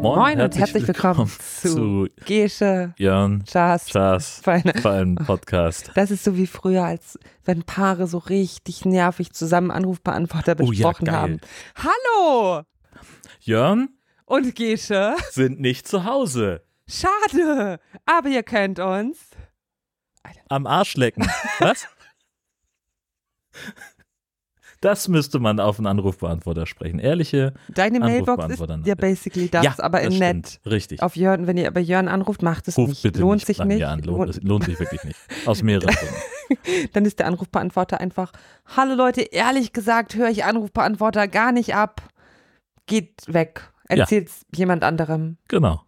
Moin und herzlich willkommen, zu, zu Gesche, Jörn Chas. Fein Podcast. Das ist so wie früher, als wenn Paare so richtig nervig zusammen Anrufbeantworter Oh ja, besprochen haben. Hallo! Jörn Und Gesche? sind nicht zu Hause. Schade! Aber ihr könnt uns. Am Arsch lecken. Was? Das müsste man auf einen Anrufbeantworter sprechen. Ehrliche Deine Mailbox ist ja basically das, ja, aber in nett. Richtig. Auf Jörn, wenn ihr aber Jörn anruft, macht es Ruft nicht. bitte Lohnt nicht sich nicht. an. Lohnt, Lohnt- sich wirklich nicht. Aus mehreren Gründen. Dann ist der Anrufbeantworter einfach, hallo Leute, ehrlich gesagt höre ich Anrufbeantworter gar nicht ab. Geht weg. Erzählt's jemand anderem. Genau.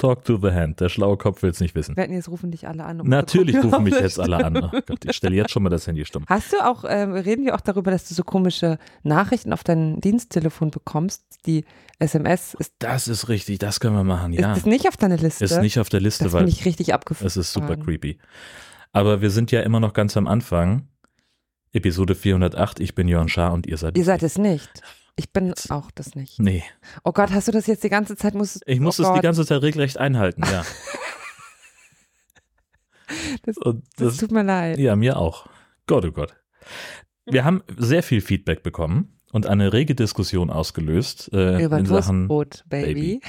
Talk to the hand. Der schlaue Kopf will es nicht wissen. Wetten, jetzt rufen dich alle an. um Natürlich gucken, rufen mich jetzt das alle an. Oh Gott, ich stelle jetzt schon mal das Handy stumm. Hast du auch, ähm, reden wir auch darüber, dass du so komische Nachrichten auf dein Diensttelefon bekommst? Die SMS, ist, Das ist richtig, das können wir machen, ja. ist das nicht auf deiner Liste? Ist nicht auf der Liste, das weil finde ich richtig abgefahren. es ist super creepy. Aber wir sind ja immer noch ganz am Anfang. Episode 408, ich bin Jörn Schaar und ihr seid Ihr seid es nicht. Ich bin Jetzt. auch das nicht. Nee, Oh Gott, hast du das jetzt die ganze Zeit? Musst, ich muss oh es die ganze Zeit regelrecht einhalten, ja. Das, das das, tut mir leid. ja, mir auch. Gott, oh Gott. Wir haben sehr viel Feedback bekommen und eine rege Diskussion ausgelöst äh, Über in Sachen Toastbrot, Baby.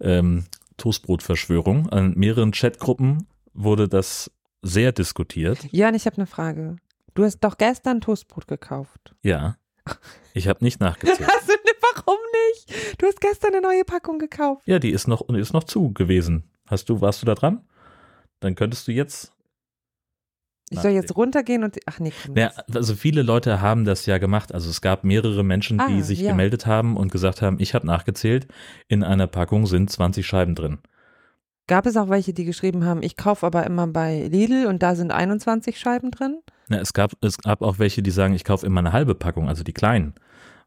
ähm, Toastbrotverschwörung. An mehreren Chatgruppen wurde das sehr diskutiert. Jörn, ich habe eine Frage. Du hast doch gestern Toastbrot gekauft. Ja. Ich habe nicht nachgezählt. Hast du, warum nicht? Du hast gestern eine neue Packung gekauft. Ja, die ist noch, ist noch zu gewesen. Hast du, warst du da dran? Dann könntest du jetzt. Ich soll jetzt runtergehen und. Ach nee. Ja, also viele Leute haben das ja gemacht. Also es gab mehrere Menschen, die Ah, sich ja. gemeldet haben und gesagt haben, ich habe nachgezählt, in einer Packung sind 20 Scheiben drin. Gab es auch welche, die geschrieben haben, ich kaufe aber immer bei Lidl und da sind 21 Scheiben drin? Ja, es, gab, es gab auch welche, die sagen, ich kaufe immer eine halbe Packung, also die kleinen,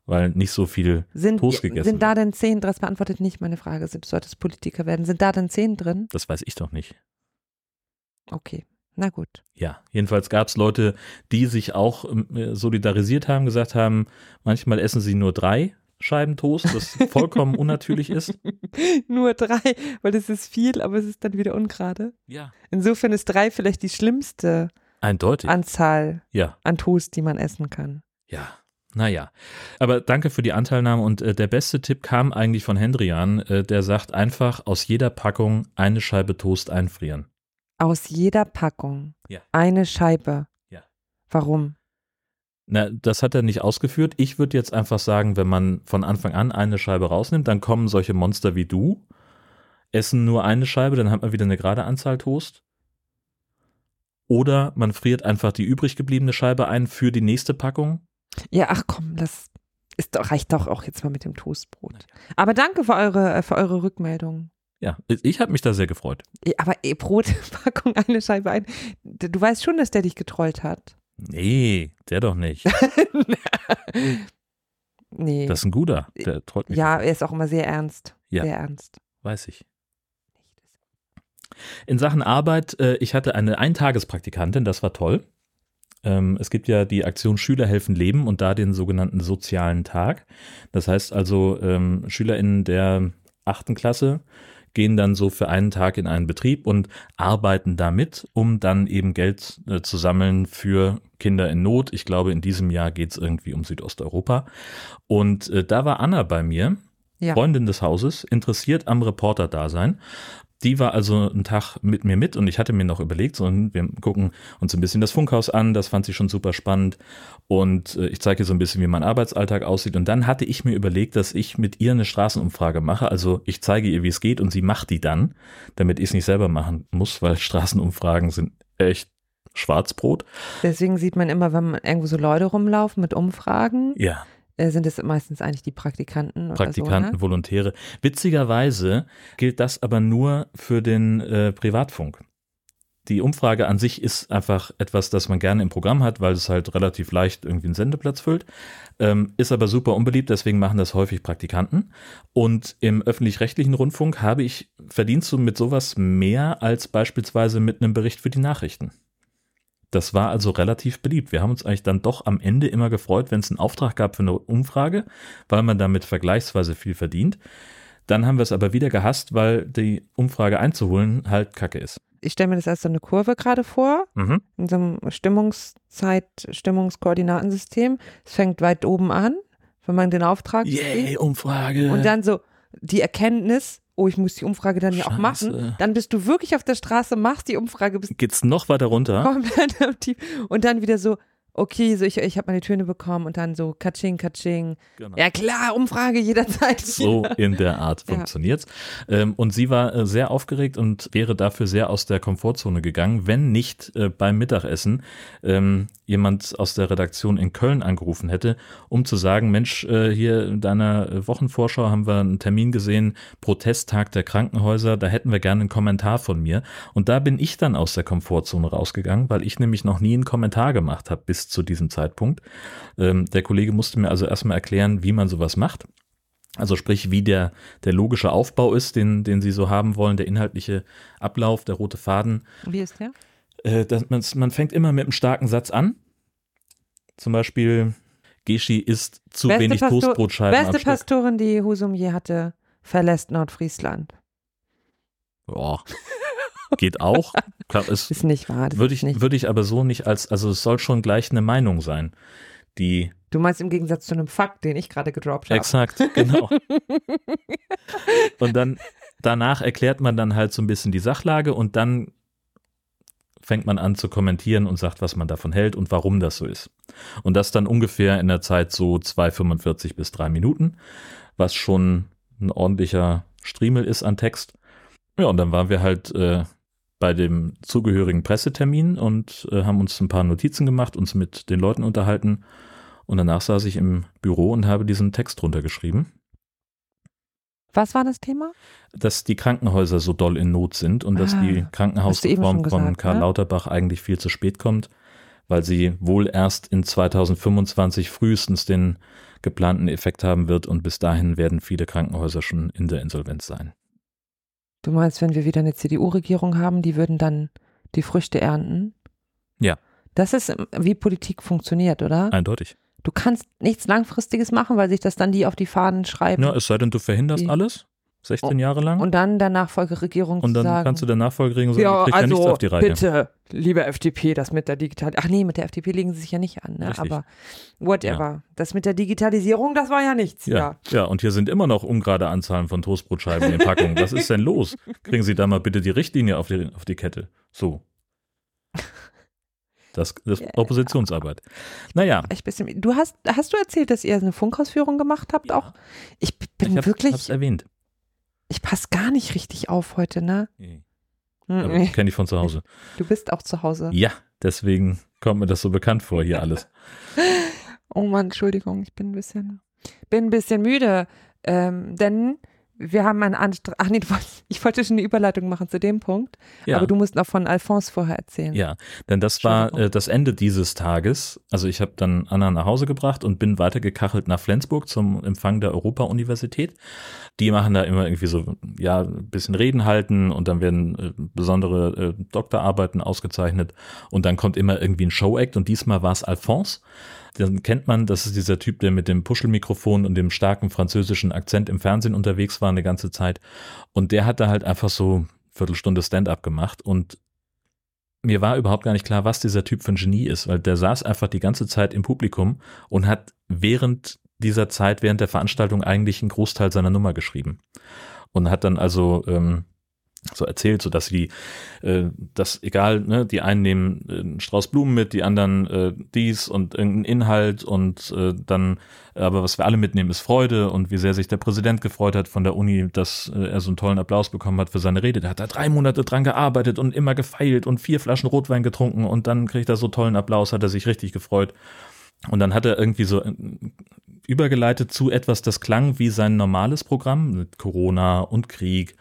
weil nicht so viel Sind, Toast gegessen sind da denn 10, das beantwortet nicht meine Frage, du solltest Politiker werden. Sind da denn 10 drin? Das weiß ich doch nicht. Okay, na gut. Ja, jedenfalls gab es Leute, die sich auch ähm, solidarisiert haben, gesagt haben, manchmal essen sie nur drei Scheiben Toast, was vollkommen unnatürlich ist. Nur drei, weil das ist viel, aber es ist dann wieder ungerade. Ja. Insofern ist drei vielleicht die schlimmste Eindeutig. Anzahl ja, an Toast, die man essen kann. ja. Naja, aber danke für die Anteilnahme und äh, der beste Tipp kam eigentlich von Hendrian, äh, der sagt einfach aus jeder Packung eine Scheibe Toast einfrieren. Aus jeder Packung Ja. eine Scheibe. Ja. Warum? Na, das hat er nicht ausgeführt. Ich würde jetzt einfach sagen, wenn man von Anfang an eine Scheibe rausnimmt, dann kommen solche Monster wie du, essen nur eine Scheibe, dann hat man wieder eine gerade Anzahl Toast. Oder man friert einfach die übrig gebliebene Scheibe ein für die nächste Packung. Ja, ach komm, das ist doch, reicht doch auch jetzt mal mit dem Toastbrot. Aber danke für eure, für eure Rückmeldung. Ja, ich habe mich da sehr gefreut. Aber eh, Brotpackung, eine Scheibe ein. Du weißt schon, dass der dich getrollt hat. Nee, der doch nicht. nee. Das ist ein guter. Der trollt mich. ja, er ist auch immer sehr ernst. Ja. Sehr ernst. Weiß ich. In Sachen Arbeit, äh, ich hatte eine Eintagespraktikantin, das war toll. Ähm, es gibt ja die Aktion Schüler helfen Leben und da den sogenannten sozialen Tag. Das heißt also, ähm, SchülerInnen der achten Klasse gehen dann so für einen Tag in einen Betrieb und arbeiten damit, um dann eben Geld äh, zu sammeln für Kinder in Not. Ich glaube, in diesem Jahr geht es irgendwie um Südosteuropa. Und äh, da war Anna bei mir, Ja. Freundin des Hauses, interessiert am Reporter-Dasein. Die war also einen Tag mit mir mit und ich hatte mir noch überlegt, so, wir gucken uns ein bisschen das Funkhaus an, das fand sie schon super spannend und äh, ich zeige ihr so ein bisschen, wie mein Arbeitsalltag aussieht und dann hatte ich mir überlegt, dass ich mit ihr eine Straßenumfrage mache, also ich zeige ihr, wie es geht und sie macht die dann, damit ich es nicht selber machen muss, weil Straßenumfragen sind echt Schwarzbrot. Deswegen sieht man immer, wenn man irgendwo so Leute rumlaufen mit Umfragen, Ja. Äh, sind es meistens eigentlich die Praktikanten. Praktikanten, Oder Volontäre. Witzigerweise gilt das aber nur für den äh, Privatfunk. die Umfrage an sich ist einfach etwas, das man gerne im Programm hat, weil es halt relativ leicht irgendwie einen Sendeplatz füllt. Ähm, ist aber super unbeliebt, deswegen machen das häufig Praktikanten. Und im öffentlich-rechtlichen Rundfunk habe ich verdienst du mit sowas mehr als beispielsweise mit einem Bericht für die Nachrichten. Das war also relativ beliebt. Wir haben uns eigentlich dann doch am Ende immer gefreut, wenn es einen Auftrag gab für eine Umfrage, weil man damit vergleichsweise viel verdient. Dann haben wir es aber wieder gehasst, weil die Umfrage einzuholen halt kacke ist ich stelle mir das als so eine Kurve gerade vor, mhm. in so einem Stimmungszeit, Stimmungskoordinatensystem. Es fängt weit oben an, wenn man den Auftrag Yay, Umfrage. Und dann so die Erkenntnis, oh, ich muss die Umfrage dann ja auch machen. Dann bist du wirklich auf der Straße, machst die Umfrage. Bist Geht's noch weiter runter? Und dann wieder so, okay, so ich, ich habe meine Töne bekommen und dann so Katsching, Katsching. Genau. Ja klar, Umfrage jederzeit. So in der Art funktioniert's. Ja. Ähm, und sie war äh, sehr aufgeregt und wäre dafür sehr aus der Komfortzone gegangen, wenn nicht äh, beim Mittagessen ähm, jemand aus der Redaktion in Köln angerufen hätte, um zu sagen, Mensch, äh, hier in deiner Wochenvorschau haben wir einen Termin gesehen, Protesttag der Krankenhäuser, da hätten wir gerne einen Kommentar von mir. Und da bin ich dann aus der Komfortzone rausgegangen, weil ich nämlich noch nie einen Kommentar gemacht habe bis zu diesem Zeitpunkt. Ähm, der Kollege musste mir also erstmal erklären, wie man sowas macht. Also sprich, wie der, der logische Aufbau ist, den, den Sie so haben wollen, der inhaltliche Ablauf, der rote Faden. Wie ist der? Äh, das, man, man fängt immer mit einem starken Satz an. Zum Beispiel, Geschi isst zu beste wenig Pastor Toastbrotscheiben. Beste Pastorin, die Husum je hatte, verlässt Nordfriesland. Boah. Geht auch. Ist, ist nicht wahr. Würde ich, nicht. würde ich aber so nicht als, also es soll schon gleich eine Meinung sein, die. Du meinst im Gegensatz zu einem Fakt, den ich gerade gedroppt habe. Exakt, genau. und dann, danach erklärt man dann halt so ein bisschen die Sachlage und dann fängt man an zu kommentieren und sagt, was man davon hält und warum das so ist. Und das dann ungefähr in der Zeit so 2,45 bis 3 Minuten, was schon ein ordentlicher Striemel ist an Text. Ja, und dann waren wir halt äh, bei dem zugehörigen Pressetermin und äh, haben uns ein paar Notizen gemacht, uns mit den Leuten unterhalten. Und danach saß ich im Büro und habe diesen Text runtergeschrieben. Was war das Thema? Dass die Krankenhäuser so doll in Not sind und ah, dass die Krankenhausreform von Karl ne? Lauterbach eigentlich viel zu spät kommt, weil sie wohl erst in 2025 frühestens den geplanten Effekt haben wird und bis dahin werden viele Krankenhäuser schon in der Insolvenz sein. Du meinst, wenn wir wieder eine CDU-Regierung haben, die würden dann die Früchte ernten? Ja. Das ist, wie Politik funktioniert, oder? Eindeutig. Du kannst nichts Langfristiges machen, weil sich das dann die auf die Fahnen schreiben. Ja, es sei denn, du verhinderst die. alles. 16 Jahre lang. Und dann der Nachfolgeregierung Und dann sagen, kannst du der Nachfolgeregierung sagen, ja, kriegt also, ja nichts auf die Reihe. bitte, liebe FDP, das mit der Digitalisierung, ach nee, mit der FDP legen sie sich ja nicht an, ne? aber whatever. Ja. Das mit der Digitalisierung, das war ja nichts. Ja, ja, ja, und hier sind immer noch ungerade Anzahlen von Toastbrotscheiben in Packungen. Was ist denn los? Kriegen Sie da mal bitte die Richtlinie auf die, auf die Kette. So. Das, das ist Oppositionsarbeit. Naja. Ich bisschen, du hast, hast du erzählt, dass ihr eine Funkausführung gemacht habt ja. auch? Ich bin ich hab, wirklich. Ich hab's erwähnt. Ich passe gar nicht richtig auf heute, ne? Nee. Mhm. Kenne ich von zu Hause. Du bist auch zu Hause. Ja, deswegen kommt mir das so bekannt vor, hier alles. oh Mann, Entschuldigung, ich bin ein bisschen, bin ein bisschen müde. Ähm, denn wir haben einen Anstrengend. Ach nee, ich wollte schon eine Überleitung machen zu dem Punkt, ja. aber du musst noch von Alphonse vorher erzählen. Ja, denn das war äh, das Ende dieses Tages. Also ich habe dann Anna nach Hause gebracht und bin weitergekachelt nach Flensburg zum Empfang der Europa-Universität. Die machen da immer irgendwie so, ja, ein bisschen Reden halten und dann werden äh, besondere äh, Doktorarbeiten ausgezeichnet und dann kommt immer irgendwie ein Show-Act und diesmal war es Alphonse dann kennt man, das ist dieser Typ, der mit dem Puschelmikrofon und dem starken französischen Akzent im Fernsehen unterwegs war eine ganze Zeit. Und der hat da halt einfach so Viertelstunde Stand-up gemacht und mir war überhaupt gar nicht klar, was dieser Typ für ein Genie ist, weil der saß einfach die ganze Zeit im Publikum und hat während dieser Zeit, während der Veranstaltung eigentlich einen Großteil seiner Nummer geschrieben. Und hat dann also ähm, so erzählt, so dass sie, äh, das egal, ne, die einen nehmen äh, einen Strauß Blumen mit, die anderen äh, dies und irgendeinen Inhalt und äh, dann, aber was wir alle mitnehmen, ist Freude und wie sehr sich der Präsident gefreut hat von der Uni, dass äh, er so einen tollen Applaus bekommen hat für seine Rede. Der hat da drei Monate dran gearbeitet und immer gefeilt und vier Flaschen Rotwein getrunken und dann kriegt er so tollen Applaus, hat er sich richtig gefreut. Und dann hat er irgendwie so äh, übergeleitet zu etwas, das klang wie sein normales Programm mit Corona und Krieg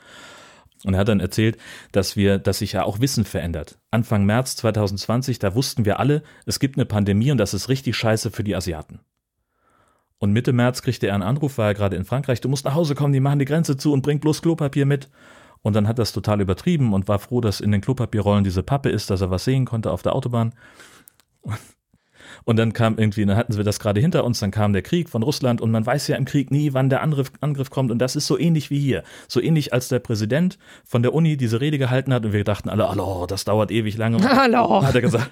Und er hat dann erzählt, dass wir, dass sich ja auch Wissen verändert. Anfang März 2020, da wussten wir alle, es gibt eine Pandemie und das ist richtig scheiße für die Asiaten. Und Mitte März kriegte er einen Anruf, war er gerade in Frankreich, du musst nach Hause kommen, die machen die Grenze zu und bring bloß Klopapier mit. Und dann hat es total übertrieben und war froh, dass in den Klopapierrollen diese Pappe ist, dass er was sehen konnte auf der Autobahn. Und dann kam irgendwie, dann hatten wir das gerade hinter uns, dann kam der Krieg von Russland und man weiß ja im Krieg nie, wann der Angriff, Angriff kommt. Und das ist so ähnlich wie hier. So ähnlich, als der Präsident von der Uni diese Rede gehalten hat und wir dachten alle, hallo, das dauert ewig lange. Hallo. Hat er gesagt,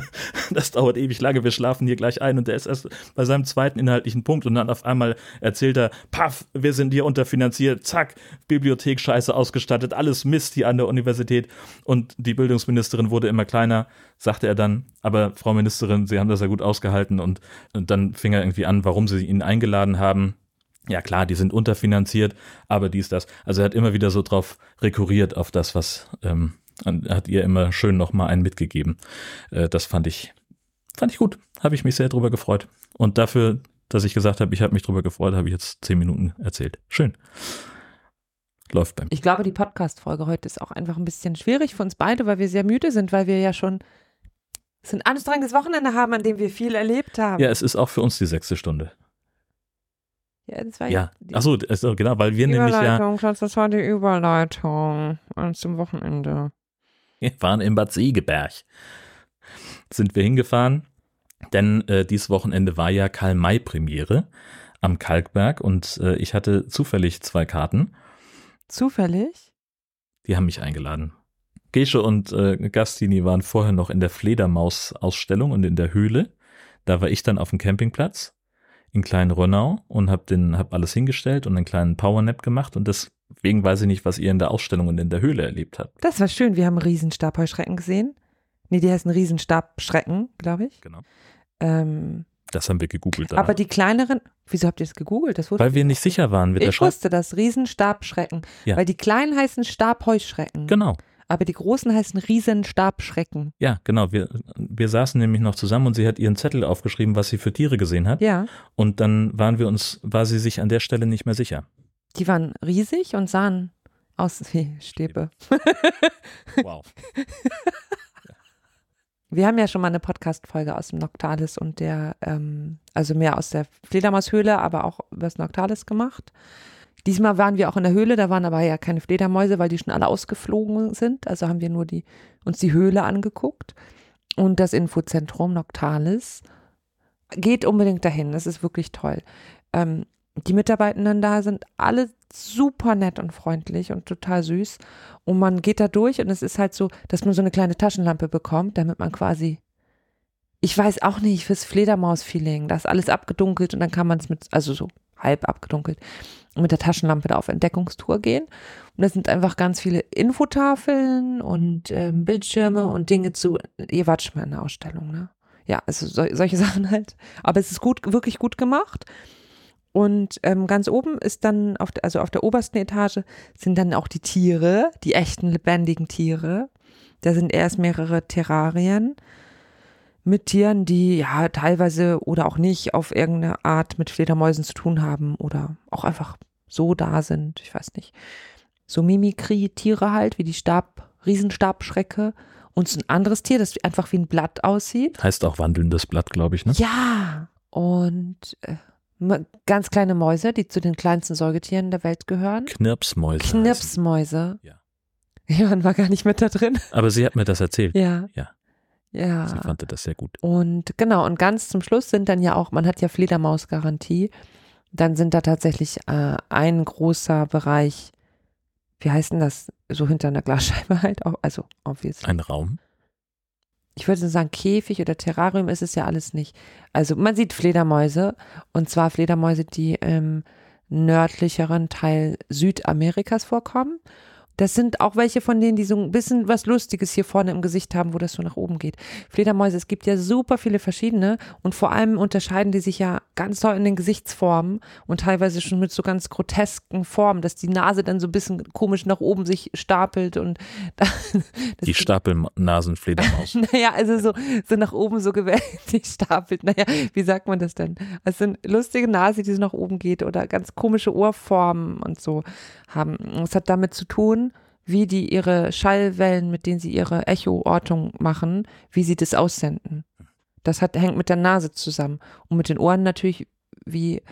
das dauert ewig lange, wir schlafen hier gleich ein. Und der ist erst bei seinem zweiten inhaltlichen Punkt und dann auf einmal erzählt er, paff, wir sind hier unterfinanziert, zack, Bibliothek scheiße ausgestattet, alles Mist hier an der Universität. Und die Bildungsministerin wurde immer kleiner sagte er dann, aber Frau Ministerin, Sie haben das ja gut ausgehalten und, und dann fing er irgendwie an, warum Sie ihn eingeladen haben. Ja klar, die sind unterfinanziert, aber dies, das. Also er hat immer wieder so drauf rekurriert auf das, was ähm, hat ihr immer schön nochmal einen mitgegeben. Äh, das fand ich, fand ich gut. Habe ich mich sehr drüber gefreut. Und dafür, dass ich gesagt habe, ich habe mich drüber gefreut, habe ich jetzt zehn Minuten erzählt. Schön. Läuft bei mir. Ich glaube, die Podcast-Folge heute ist auch einfach ein bisschen schwierig für uns beide, weil wir sehr müde sind, weil wir ja schon es ein anstrengendes Wochenende haben, an dem wir viel erlebt haben. Ja, es ist auch für uns die sechste Stunde. Ja, das war ja. ja. Achso, also genau, weil wir nämlich ja. Das war die Überleitung zum Wochenende. Wir waren in Bad Segeberg. Sind wir hingefahren, denn äh, dieses Wochenende war ja Karl-May-Premiere am Kalkberg und äh, ich hatte zufällig zwei Karten. Zufällig? Die haben mich eingeladen. Gesche und äh, Gastini waren vorher noch in der Fledermaus-Ausstellung und in der Höhle. Da war ich dann auf dem Campingplatz in Klein Rönnau und hab den, hab alles hingestellt und einen kleinen Powernap gemacht und deswegen weiß ich nicht, was ihr in der Ausstellung und in der Höhle erlebt habt. Das war schön. Wir haben Riesenstabheuschrecken gesehen. Nee, die heißen Riesenstabschrecken, glaube ich. Genau. Ähm, das haben wir gegoogelt. Danach. Aber die kleineren, wieso habt ihr das gegoogelt? Das Weil wir nicht sicher waren mit ich der Ich wusste das, Riesenstabschrecken. Ja. Weil die kleinen heißen Stabheuschrecken. Genau aber die großen heißen Riesenstabschrecken. Ja, genau. Wir, wir saßen nämlich noch zusammen und sie hat ihren Zettel aufgeschrieben, was sie für Tiere gesehen hat. Ja. Und dann waren wir uns, war sie sich an der Stelle nicht mehr sicher. Die waren riesig und sahen aus wie Stäbe. wow. Wir haben ja schon mal eine Podcast-Folge aus dem Noctalis und der, ähm, also mehr aus der Fledermaushöhle, aber auch über das Noctalis gemacht. Diesmal waren wir auch in der Höhle, da waren aber ja keine Fledermäuse, weil die schon alle ausgeflogen sind. Also haben wir nur die, uns die Höhle angeguckt. Und das Infozentrum Noctalis geht unbedingt dahin. Das ist wirklich toll. Ähm, die Mitarbeitenden da sind alle super nett und freundlich und total süß. Und man geht da durch und es ist halt so, dass man so eine kleine Taschenlampe bekommt, damit man quasi, ich weiß auch nicht, fürs Fledermaus-Feeling, da ist alles abgedunkelt und dann kann man es mit, also so halb abgedunkelt, mit der Taschenlampe da auf Entdeckungstour gehen. Und da sind einfach ganz viele Infotafeln und ähm, Bildschirme und Dinge zu. Ihr wart schon mal in der Ausstellung, ne? Ja, also so, solche Sachen halt. Aber es ist gut, wirklich gut gemacht. Und ähm, ganz oben ist dann, auf, also auf der obersten Etage, sind dann auch die Tiere, die echten lebendigen Tiere. Da sind erst mehrere Terrarien mit Tieren, die ja teilweise oder auch nicht auf irgendeine Art mit Fledermäusen zu tun haben oder auch einfach so da sind. Ich weiß nicht. So Mimikry-Tiere halt, wie die Stab, Riesenstabschrecke und so ein anderes Tier, das einfach wie ein Blatt aussieht. Heißt auch wandelndes Blatt, glaube ich, ne? Ja. Und äh, ganz kleine Mäuse, die zu den kleinsten Säugetieren der Welt gehören. Knirpsmäuse. Knirpsmäuse. Ja. Johann war gar nicht mit da drin. Aber sie hat mir das erzählt. Ja. Ja. Ja. Sie fand das sehr gut. Und genau, und ganz zum Schluss sind dann ja auch, man hat ja Fledermausgarantie, dann sind da tatsächlich äh, ein großer Bereich, wie heißt denn das, so hinter einer Glasscheibe halt, auch, also obviously. Ein Raum? Ich würde sagen, Käfig oder Terrarium ist es ja alles nicht. Also man sieht Fledermäuse und zwar Fledermäuse, die im nördlicheren Teil Südamerikas vorkommen das sind auch welche von denen, die so ein bisschen was Lustiges hier vorne im Gesicht haben, wo das so nach oben geht. Fledermäuse, es gibt ja super viele verschiedene und vor allem unterscheiden die sich ja ganz toll in den Gesichtsformen und teilweise schon mit so ganz grotesken Formen, dass die Nase dann so ein bisschen komisch nach oben sich stapelt und die Stapelnasenfledermaus. naja, also so, so nach oben so gewaltig stapelt. Naja, wie sagt man das denn? Also eine lustige Nase, die so nach oben geht oder ganz komische Ohrformen und so haben. Es hat damit zu tun, wie die ihre Schallwellen, mit denen sie ihre Echoortung machen, wie sie das aussenden. Das hat, hängt mit der Nase zusammen. Und mit den Ohren natürlich, wie.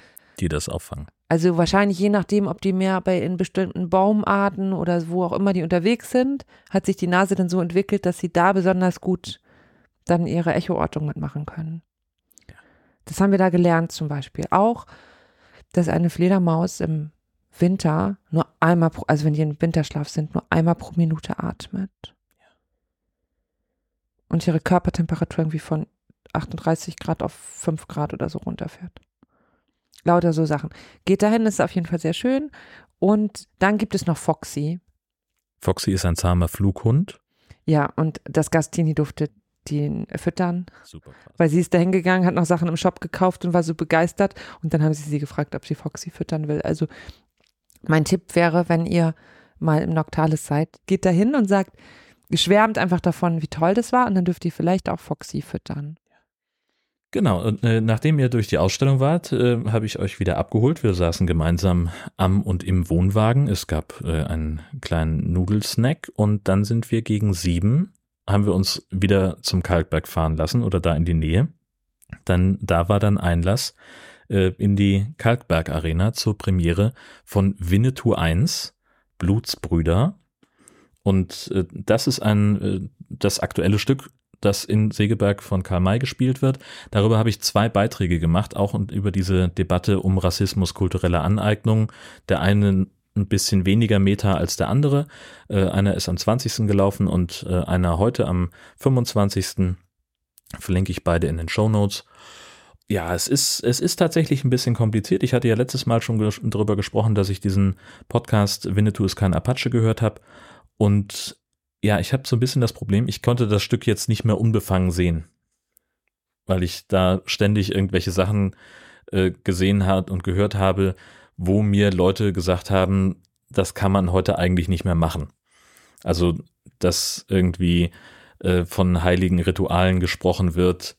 Die das auffangen. Also wahrscheinlich je nachdem, ob die mehr bei in bestimmten Baumarten oder wo auch immer die unterwegs sind, hat sich die Nase dann so entwickelt, dass sie da besonders gut dann ihre Echoortung mitmachen können. Ja. Das haben wir da gelernt zum Beispiel. Auch, dass eine Fledermaus im Winter nur einmal pro, also wenn die im Winterschlaf sind, nur einmal pro Minute atmet. Und ihre Körpertemperatur irgendwie von 38 Grad auf 5 Grad oder so runterfährt. Lauter so Sachen. Geht dahin, ist auf jeden Fall sehr schön. Und dann gibt es noch Foxy. Foxy ist ein zahmer Flughund. Ja, und das Gastini durfte den füttern. Super krass. Weil sie ist dahin gegangen, hat noch Sachen im Shop gekauft und war so begeistert. Und dann haben sie sie gefragt, ob sie Foxy füttern will. Also mein Tipp wäre, wenn ihr mal im Noctalis seid, geht dahin und sagt, schwärmt einfach davon, wie toll das war und dann dürft ihr vielleicht auch Foxy füttern. Genau, und äh, nachdem ihr durch die Ausstellung wart, äh, habe ich euch wieder abgeholt. Wir saßen gemeinsam am und im Wohnwagen. Es gab äh, einen kleinen Nudelsnack und dann sind wir gegen sieben, haben wir uns wieder zum Kalkberg fahren lassen oder da in die Nähe. Dann, da war dann Einlass äh, in die Kalkberg Arena zur Premiere von Winnetou 1, Blutsbrüder. Und äh, das ist ein, äh, das aktuelle Stück, das in Segeberg von Karl May gespielt wird. Darüber habe ich zwei Beiträge gemacht, auch über diese Debatte um Rassismus, kulturelle Aneignung. Der eine ein bisschen weniger Meta als der andere. Äh, einer ist am 20. gelaufen und äh, einer heute am 25. Verlinke ich beide in den Show Notes. Ja, es ist, es ist tatsächlich ein bisschen kompliziert. Ich hatte ja letztes Mal schon ges darüber gesprochen, dass ich diesen Podcast Winnetou ist kein Apache gehört habe. Und ja, ich habe so ein bisschen das Problem, ich konnte das Stück jetzt nicht mehr unbefangen sehen. Weil ich da ständig irgendwelche Sachen äh, gesehen hat und gehört habe, wo mir Leute gesagt haben, das kann man heute eigentlich nicht mehr machen. Also, dass irgendwie äh, von heiligen Ritualen gesprochen wird,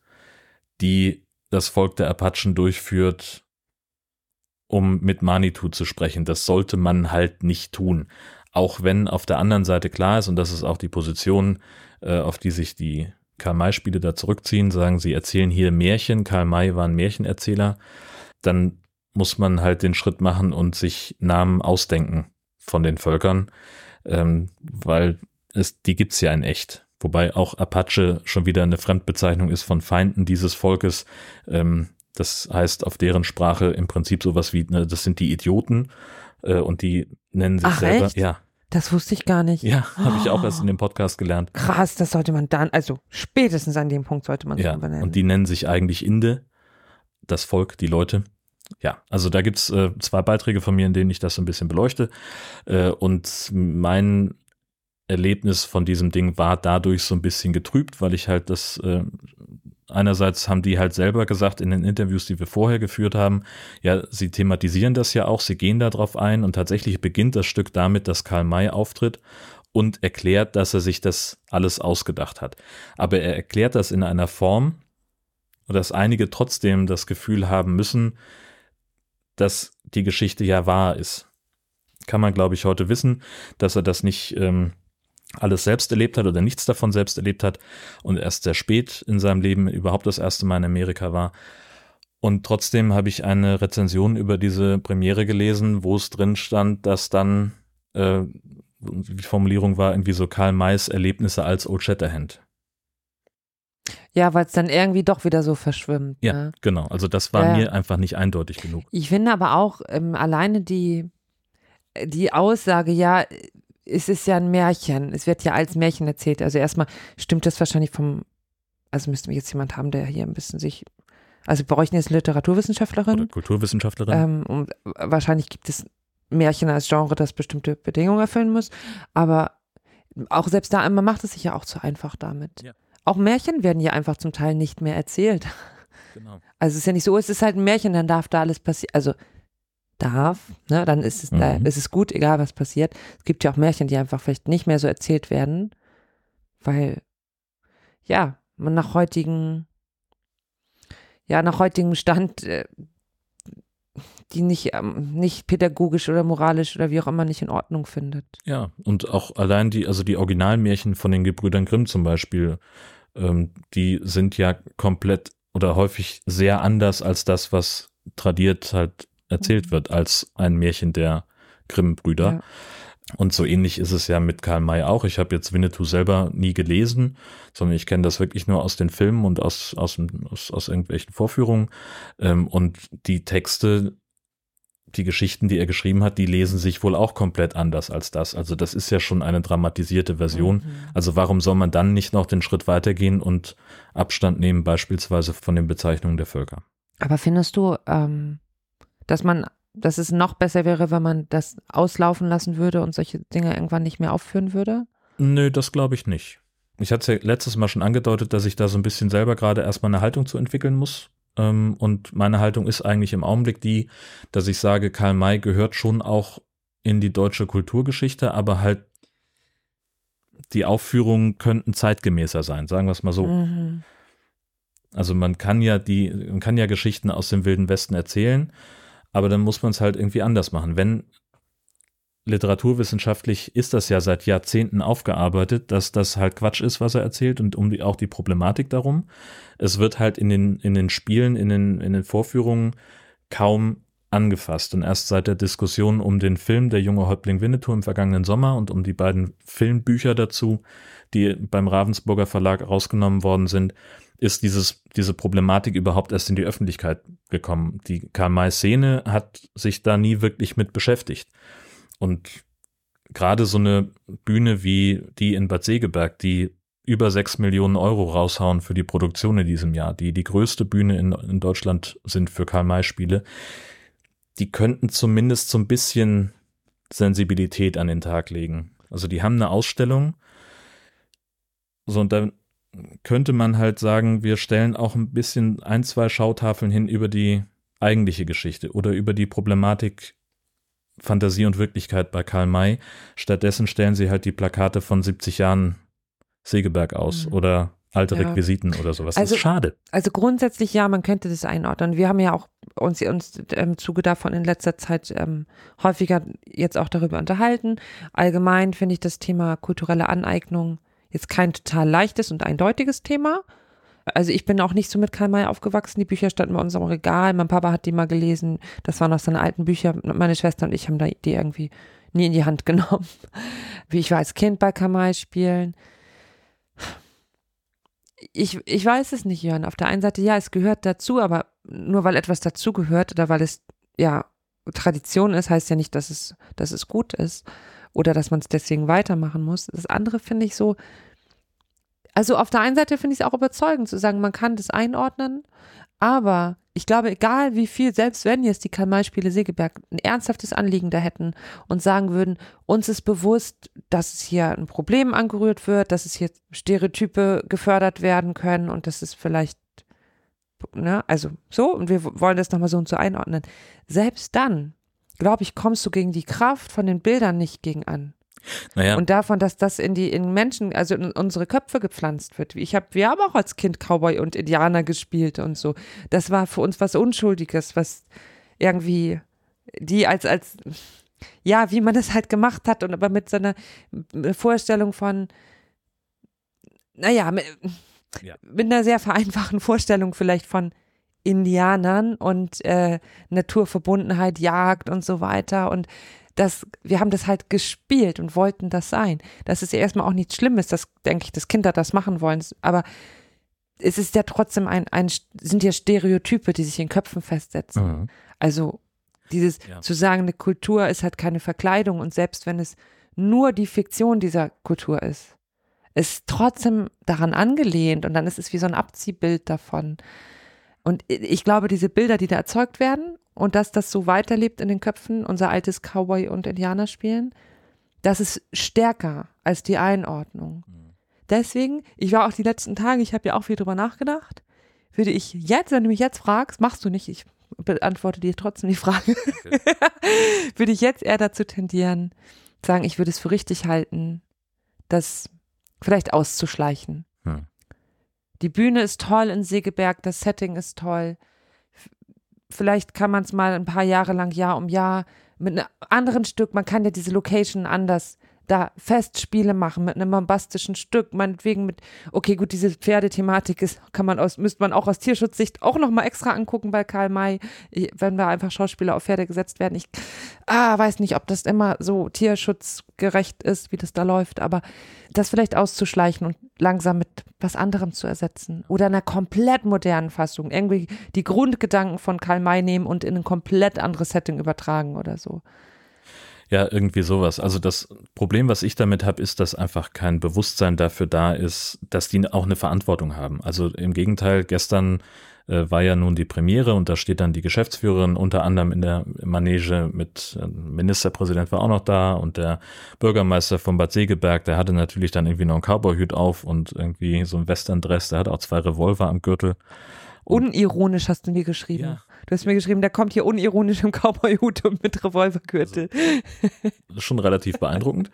die das Volk der Apachen durchführt, um mit Manitou zu sprechen. Das sollte man halt nicht tun. Auch wenn auf der anderen Seite klar ist, und das ist auch die Position, äh, auf die sich die Karl-May-Spiele da zurückziehen, sagen, sie erzählen hier Märchen, Karl May war ein Märchenerzähler, dann muss man halt den Schritt machen und sich Namen ausdenken von den Völkern, ähm, weil es, die gibt's ja in echt. Wobei auch Apache schon wieder eine Fremdbezeichnung ist von Feinden dieses Volkes. Ähm, das heißt auf deren Sprache im Prinzip sowas wie, ne, das sind die Idioten äh, und die nennen sich Ach, selber. Echt? Ja. Das wusste ich gar nicht. Ja, habe ich auch erst in dem Podcast gelernt. Krass, das sollte man dann, also spätestens an dem Punkt sollte man es ja, benennen. Und die nennen sich eigentlich Inde, das Volk, die Leute. Ja, also da gibt's äh, zwei Beiträge von mir, in denen ich das so ein bisschen beleuchte. Äh, und mein Erlebnis von diesem Ding war dadurch so ein bisschen getrübt, weil ich halt das äh, einerseits haben die halt selber gesagt in den Interviews, die wir vorher geführt haben, ja, sie thematisieren das ja auch, sie gehen da drauf ein und tatsächlich beginnt das Stück damit, dass Karl May auftritt und erklärt, dass er sich das alles ausgedacht hat. Aber er erklärt das in einer Form, dass einige trotzdem das Gefühl haben müssen, dass die Geschichte ja wahr ist. Kann man, glaube ich, heute wissen, dass er das nicht ähm, alles selbst erlebt hat oder nichts davon selbst erlebt hat und erst sehr spät in seinem Leben überhaupt das erste Mal in Amerika war. Und trotzdem habe ich eine Rezension über diese Premiere gelesen, wo es drin stand, dass dann äh, die Formulierung war irgendwie so Karl Mays Erlebnisse als Old Shatterhand. Ja, weil es dann irgendwie doch wieder so verschwimmt. Ja, ne? genau. Also das war ja. mir einfach nicht eindeutig genug. Ich finde aber auch ähm, alleine die, die Aussage, ja, es ist ja ein Märchen. Es wird ja als Märchen erzählt. Also erstmal stimmt das wahrscheinlich vom, also müssten wir jetzt jemand haben, der hier ein bisschen sich, also wir bräuchten jetzt eine Literaturwissenschaftlerin. Oder Kulturwissenschaftlerin. Ähm, und wahrscheinlich gibt es Märchen als Genre, das bestimmte Bedingungen erfüllen muss. Aber auch selbst da, man macht es sich ja auch zu einfach damit. Ja. Auch Märchen werden ja einfach zum Teil nicht mehr erzählt. Genau. Also es ist ja nicht so, es ist halt ein Märchen, dann darf da alles passieren. Also darf, ne, dann ist es, mhm. da ist es gut, egal was passiert. Es gibt ja auch Märchen, die einfach vielleicht nicht mehr so erzählt werden, weil, ja, man nach heutigen, ja, nach heutigem Stand äh, die nicht, ähm, nicht pädagogisch oder moralisch oder wie auch immer nicht in Ordnung findet. Ja, und auch allein die, also die Originalmärchen von den Gebrüdern Grimm zum Beispiel, ähm, die sind ja komplett oder häufig sehr anders als das, was tradiert halt erzählt wird, als ein Märchen der Grimm-Brüder. Ja. Und so ähnlich ist es ja mit Karl May auch. Ich habe jetzt Winnetou selber nie gelesen, sondern ich kenne das wirklich nur aus den Filmen und aus, aus, aus, aus irgendwelchen Vorführungen. Ähm, und die Texte, die Geschichten, die er geschrieben hat, die lesen sich wohl auch komplett anders als das. Also das ist ja schon eine dramatisierte Version. Mhm. Also warum soll man dann nicht noch den Schritt weitergehen und Abstand nehmen, beispielsweise von den Bezeichnungen der Völker? Aber findest du, ähm, dass man dass es noch besser wäre, wenn man das auslaufen lassen würde und solche Dinge irgendwann nicht mehr aufführen würde? Nö, das glaube ich nicht. Ich hatte es ja letztes Mal schon angedeutet, dass ich da so ein bisschen selber gerade erstmal eine Haltung zu entwickeln muss. Ähm, und meine Haltung ist eigentlich im Augenblick die, dass ich sage, Karl May gehört schon auch in die deutsche Kulturgeschichte, aber halt die Aufführungen könnten zeitgemäßer sein, sagen wir es mal so. Mhm. Also man kann ja die, man kann ja Geschichten aus dem Wilden Westen erzählen, aber dann muss man es halt irgendwie anders machen. Wenn literaturwissenschaftlich ist das ja seit Jahrzehnten aufgearbeitet, dass das halt Quatsch ist, was er erzählt und um die, auch die Problematik darum. Es wird halt in den, in den Spielen, in den, in den Vorführungen kaum angefasst. Und erst seit der Diskussion um den Film Der junge Häuptling Winnetou im vergangenen Sommer und um die beiden Filmbücher dazu, die beim Ravensburger Verlag rausgenommen worden sind, ist dieses, diese Problematik überhaupt erst in die Öffentlichkeit gekommen. Die Karl-May-Szene hat sich da nie wirklich mit beschäftigt. Und gerade so eine Bühne wie die in Bad Segeberg, die über sechs Millionen Euro raushauen für die Produktion in diesem Jahr, die die größte Bühne in, in Deutschland sind für Karl-May-Spiele, die könnten zumindest so ein bisschen Sensibilität an den Tag legen. Also die haben eine Ausstellung, so und dann könnte man halt sagen, wir stellen auch ein bisschen ein, zwei Schautafeln hin über die eigentliche Geschichte oder über die Problematik Fantasie und Wirklichkeit bei Karl May. Stattdessen stellen sie halt die Plakate von 70 Jahren Segeberg aus mhm. oder alte ja. Requisiten oder sowas. Also, das ist schade. Also grundsätzlich ja, man könnte das einordnen. Wir haben ja auch uns, uns im Zuge davon in letzter Zeit ähm, häufiger jetzt auch darüber unterhalten. Allgemein finde ich das Thema kulturelle Aneignung jetzt kein total leichtes und eindeutiges Thema. Also ich bin auch nicht so mit Karl May aufgewachsen. Die Bücher standen bei uns im Regal. Mein Papa hat die mal gelesen. Das waren noch seine alten Bücher. Meine Schwester und ich haben die irgendwie nie in die Hand genommen. Wie ich war als Kind bei Karl May spielen. Ich, ich weiß es nicht, Jörn. Auf der einen Seite, ja, es gehört dazu, aber nur weil etwas dazugehört oder weil es, ja, Tradition ist, heißt ja nicht, dass es, dass es gut ist oder dass man es deswegen weitermachen muss. Das andere finde ich so, also auf der einen Seite finde ich es auch überzeugend zu sagen, man kann das einordnen, aber ich glaube, egal wie viel, selbst wenn jetzt die Karl-May-Spiele Segeberg ein ernsthaftes Anliegen da hätten und sagen würden, uns ist bewusst, dass es hier ein Problem angerührt wird, dass es hier Stereotype gefördert werden können und dass es vielleicht, ne, also so, und wir wollen das nochmal so und so einordnen. Selbst dann glaube ich, kommst du gegen die Kraft von den Bildern nicht gegen an. Naja. Und davon, dass das in die in Menschen, also in unsere Köpfe gepflanzt wird. Ich habe, wir haben auch als Kind Cowboy und Indianer gespielt und so. Das war für uns was Unschuldiges, was irgendwie die als als ja, wie man das halt gemacht hat und aber mit so einer Vorstellung von naja, mit, ja. mit einer sehr vereinfachten Vorstellung vielleicht von Indianern und äh, Naturverbundenheit, Jagd und so weiter. Und das, wir haben das halt gespielt und wollten das sein. Das ist ja erstmal auch nichts Schlimmes, das denke ich, dass Kinder das machen wollen. Aber es ist ja trotzdem ein, ein sind ja Stereotype, die sich in Köpfen festsetzen. Mhm. Also dieses ja. zu sagen, eine Kultur ist halt keine Verkleidung und selbst wenn es nur die Fiktion dieser Kultur ist, ist trotzdem daran angelehnt und dann ist es wie so ein Abziehbild davon. Und ich glaube, diese Bilder, die da erzeugt werden und dass das so weiterlebt in den Köpfen, unser altes Cowboy- und Indianerspielen, das ist stärker als die Einordnung. Mhm. Deswegen, ich war auch die letzten Tage, ich habe ja auch viel drüber nachgedacht, würde ich jetzt, wenn du mich jetzt fragst, machst du nicht, ich beantworte dir trotzdem die Frage, okay. würde ich jetzt eher dazu tendieren, sagen, ich würde es für richtig halten, das vielleicht auszuschleichen. Hm. Die Bühne ist toll in Segeberg, das Setting ist toll. Vielleicht kann man es mal ein paar Jahre lang Jahr um Jahr mit einem anderen Stück, man kann ja diese Location anders da Festspiele machen mit einem bombastischen Stück, meinetwegen mit, okay, gut, diese Pferdethematik ist, kann man aus, müsste man auch aus Tierschutzsicht auch nochmal extra angucken bei Karl May, wenn da einfach Schauspieler auf Pferde gesetzt werden. Ich ah, weiß nicht, ob das immer so tierschutzgerecht ist, wie das da läuft, aber das vielleicht auszuschleichen und langsam mit was anderem zu ersetzen oder einer komplett modernen Fassung, irgendwie die Grundgedanken von Karl May nehmen und in ein komplett anderes Setting übertragen oder so. Ja, irgendwie sowas. Also das Problem, was ich damit habe, ist, dass einfach kein Bewusstsein dafür da ist, dass die auch eine Verantwortung haben. Also im Gegenteil, gestern äh, war ja nun die Premiere und da steht dann die Geschäftsführerin unter anderem in der Manege mit äh, Ministerpräsident war auch noch da und der Bürgermeister von Bad Segeberg, der hatte natürlich dann irgendwie noch einen Cowboyhut auf und irgendwie so ein Western-Dress, der hat auch zwei Revolver am Gürtel. Unironisch hast du mir geschrieben. Ja. Du hast mir geschrieben, der kommt hier unironisch im Cowboy-Hut und mit Revolvergürtel. Also, schon relativ beeindruckend.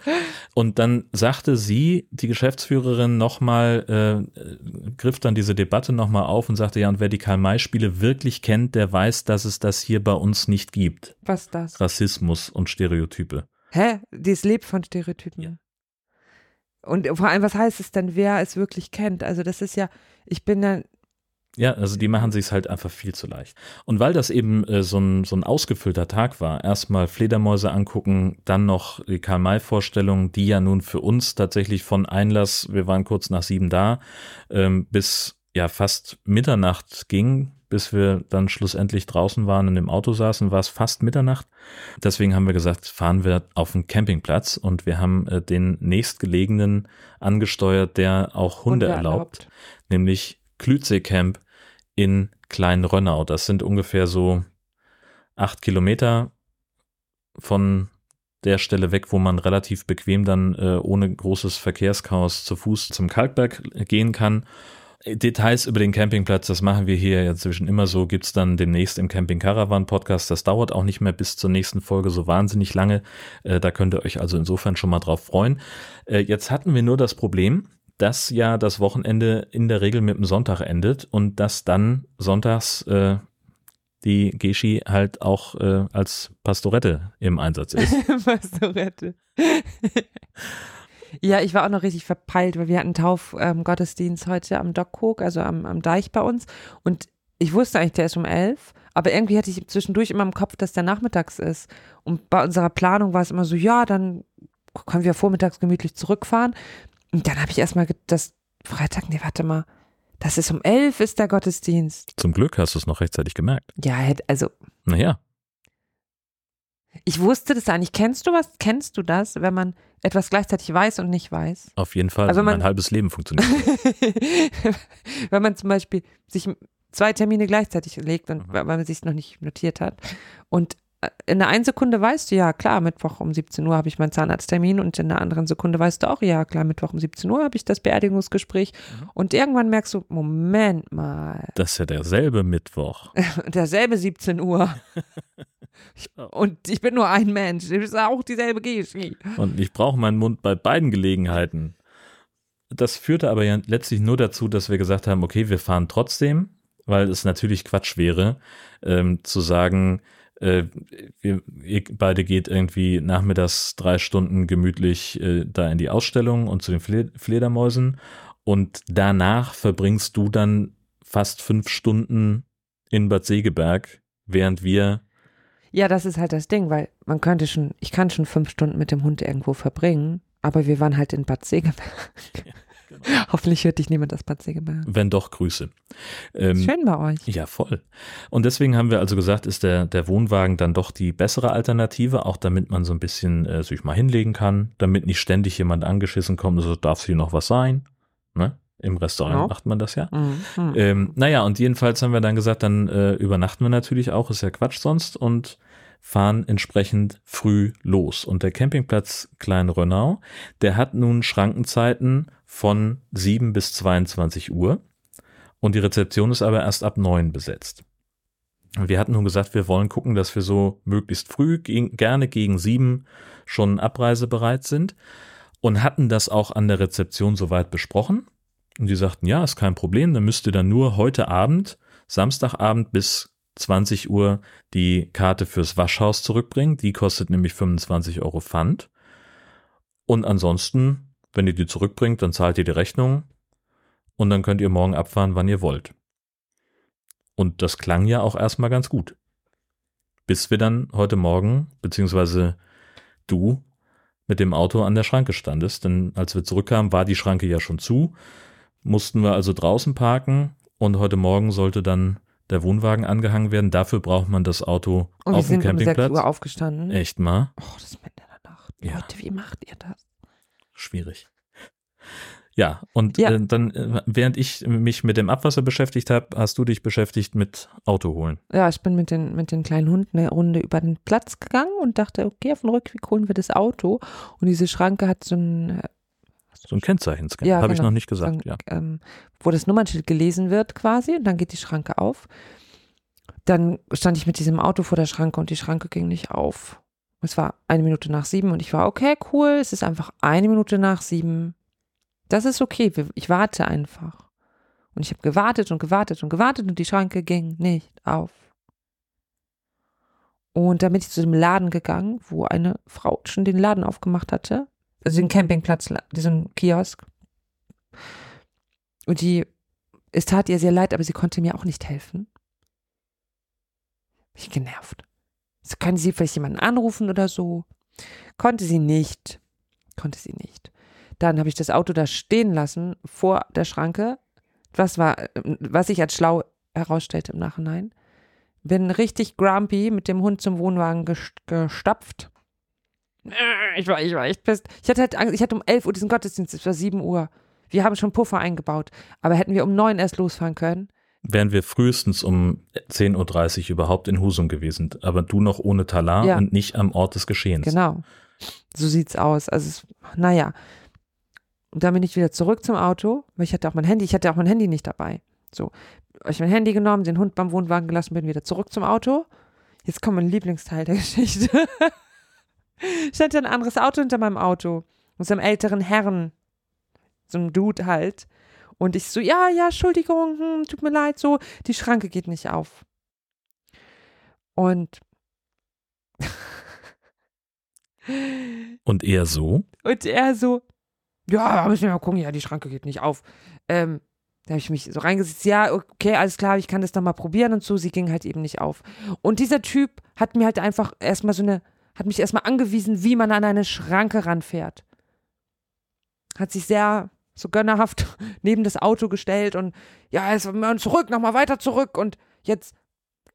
Und dann sagte sie, die Geschäftsführerin, nochmal, äh, griff dann diese Debatte nochmal auf und sagte, ja, und wer die Karl-May-Spiele wirklich kennt, der weiß, dass es das hier bei uns nicht gibt. Was das? Rassismus und Stereotype. Hä? Dies lebt von Stereotypen. Ja. Und vor allem, was heißt es denn, wer es wirklich kennt? Also das ist ja, ich bin dann ja, also die machen sich halt einfach viel zu leicht. Und weil das eben äh, so, ein, so ein ausgefüllter Tag war, erstmal Fledermäuse angucken, dann noch die Karl-May-Vorstellung, die ja nun für uns tatsächlich von Einlass, wir waren kurz nach sieben da, ähm, bis ja fast Mitternacht ging, bis wir dann schlussendlich draußen waren und im Auto saßen, war es fast Mitternacht. Deswegen haben wir gesagt, fahren wir auf den Campingplatz und wir haben äh, den nächstgelegenen angesteuert, der auch Hunde, Hunde erlaubt, erlaubt, nämlich Klütze Camp in Klein-Rönnau. Das sind ungefähr so acht Kilometer von der Stelle weg, wo man relativ bequem dann äh, ohne großes Verkehrschaos zu Fuß zum Kalkberg gehen kann. Details über den Campingplatz, das machen wir hier ja zwischen immer so, gibt's dann demnächst im Camping Caravan Podcast. Das dauert auch nicht mehr bis zur nächsten Folge so wahnsinnig lange. Äh, da könnt ihr euch also insofern schon mal drauf freuen. Äh, jetzt hatten wir nur das Problem, dass ja das Wochenende in der Regel mit dem Sonntag endet und dass dann sonntags äh, die Geschi halt auch äh, als Pastorette im Einsatz ist. Pastorette. ja, ich war auch noch richtig verpeilt, weil wir hatten Taufgottesdienst ähm, heute am Dockhook, also am, am Deich bei uns. Und ich wusste eigentlich, der ist um elf, aber irgendwie hatte ich zwischendurch immer im Kopf, dass der nachmittags ist. Und bei unserer Planung war es immer so, ja, dann können wir vormittags gemütlich zurückfahren. Und dann habe ich erstmal das Freitag, nee, warte mal. Das ist um elf ist der Gottesdienst. Zum Glück hast du es noch rechtzeitig gemerkt. Ja, also. Naja. Ich wusste das eigentlich. Kennst du was? Kennst du das, wenn man etwas gleichzeitig weiß und nicht weiß? Auf jeden Fall. Also mein halbes Leben funktioniert. wenn man zum Beispiel sich zwei Termine gleichzeitig legt und mhm. weil man sich noch nicht notiert hat und in der einen Sekunde weißt du, ja klar, Mittwoch um 17 Uhr habe ich meinen Zahnarzttermin und in der anderen Sekunde weißt du auch, ja klar, Mittwoch um 17 Uhr habe ich das Beerdigungsgespräch mhm. und irgendwann merkst du, Moment mal. Das ist ja derselbe Mittwoch. derselbe 17 Uhr. und ich bin nur ein Mensch, das ist auch dieselbe Geschi. Und ich brauche meinen Mund bei beiden Gelegenheiten. Das führte aber ja letztlich nur dazu, dass wir gesagt haben, okay, wir fahren trotzdem, weil es natürlich Quatsch wäre, ähm, zu sagen, äh, wir, ihr beide geht irgendwie nachmittags drei Stunden gemütlich äh, da in die Ausstellung und zu den Fle Fledermäusen und danach verbringst du dann fast fünf Stunden in Bad Segeberg, während wir ja, das ist halt das Ding, weil man könnte schon, ich kann schon fünf Stunden mit dem Hund irgendwo verbringen, aber wir waren halt in Bad Segeberg. Ja. Hoffentlich hört dich niemand das Patzegeberg. Wenn doch, Grüße. Ähm, Schön bei euch. Ja, voll. Und deswegen haben wir also gesagt, ist der, der Wohnwagen dann doch die bessere Alternative, auch damit man so ein bisschen äh, sich mal hinlegen kann, damit nicht ständig jemand angeschissen kommt, also darf hier noch was sein. Ne? Im Restaurant ja. macht man das ja. Mhm. Ähm, naja, und jedenfalls haben wir dann gesagt, dann äh, übernachten wir natürlich auch, ist ja Quatsch sonst und fahren entsprechend früh los. Und der Campingplatz Klein-Rönnau, der hat nun Schrankenzeiten von 7 bis 22 Uhr und die Rezeption ist aber erst ab 9 besetzt. Wir hatten nun gesagt, wir wollen gucken, dass wir so möglichst früh, gerne gegen 7 schon abreisebereit sind und hatten das auch an der Rezeption soweit besprochen. Und die sagten, ja, ist kein Problem, dann müsst ihr dann nur heute Abend, Samstagabend bis 20 Uhr die Karte fürs Waschhaus zurückbringen. Die kostet nämlich 25 Euro Pfand. Und ansonsten, wenn ihr die zurückbringt, dann zahlt ihr die Rechnung und dann könnt ihr morgen abfahren, wann ihr wollt. Und das klang ja auch erstmal ganz gut. Bis wir dann heute Morgen, beziehungsweise du, mit dem Auto an der Schranke standest. Denn als wir zurückkamen, war die Schranke ja schon zu. Mussten wir also draußen parken und heute Morgen sollte dann der Wohnwagen angehangen werden. Dafür braucht man das Auto und auf dem Campingplatz. Um 6 Uhr aufgestanden. Echt mal? Oh, das ist in der Nacht. Ja. Leute, wie macht ihr das? Schwierig. Ja, und ja. Äh, dann, äh, während ich mich mit dem Abwasser beschäftigt habe, hast du dich beschäftigt mit Auto holen. Ja, ich bin mit den, mit den kleinen Hunden eine Runde über den Platz gegangen und dachte, okay, auf dem Rückweg holen wir das Auto. Und diese Schranke hat so ein. So ein Kennzeichenscan, ja, habe genau. ich noch nicht gesagt, ein, ja. Ähm, wo das Nummernschild gelesen wird quasi und dann geht die Schranke auf. Dann stand ich mit diesem Auto vor der Schranke und die Schranke ging nicht auf. Es war eine Minute nach sieben und ich war, okay, cool, es ist einfach eine Minute nach sieben das ist okay. Ich warte einfach. Und ich habe gewartet und gewartet und gewartet und die Schranke ging nicht auf. Und dann bin ich zu dem Laden gegangen, wo eine Frau schon den Laden aufgemacht hatte. Also den Campingplatz, diesen Kiosk. Und die, es tat ihr sehr leid, aber sie konnte mir auch nicht helfen. Ich genervt. So, können Sie vielleicht jemanden anrufen oder so? Konnte sie nicht. Konnte sie nicht. Dann habe ich das Auto da stehen lassen vor der Schranke. Was war, was sich als schlau herausstellte im Nachhinein. Bin richtig grumpy mit dem Hund zum Wohnwagen gestapft. Ich war, ich war echt pissed. Ich hatte halt Angst, ich hatte um 11 Uhr diesen Gottesdienst, es war 7 Uhr. Wir haben schon Puffer eingebaut. Aber hätten wir um 9 erst losfahren können? Wären wir frühestens um 10.30 Uhr überhaupt in Husum gewesen. Aber du noch ohne Talar ja. und nicht am Ort des Geschehens. Genau. So sieht's aus. Also, es, naja. Und dann bin ich wieder zurück zum Auto, weil ich hatte auch mein Handy, ich hatte auch mein Handy nicht dabei. So, habe ich mein Handy genommen, den Hund beim Wohnwagen gelassen, bin wieder zurück zum Auto. Jetzt kommt mein Lieblingsteil der Geschichte. Stand ein anderes Auto hinter meinem Auto. Mit so einem älteren Herrn. So einem Dude halt. Und ich so, ja, ja, Entschuldigung, hm, tut mir leid, so, die Schranke geht nicht auf. Und. und er so? Und er so, ja, müssen wir mal gucken, ja, die Schranke geht nicht auf. Ähm, da habe ich mich so reingesetzt, ja, okay, alles klar, ich kann das dann mal probieren und so. Sie ging halt eben nicht auf. Und dieser Typ hat mir halt einfach erstmal so eine, hat mich erstmal angewiesen, wie man an eine Schranke ranfährt. Hat sich sehr so gönnerhaft neben das Auto gestellt und ja, jetzt zurück, nochmal weiter zurück und jetzt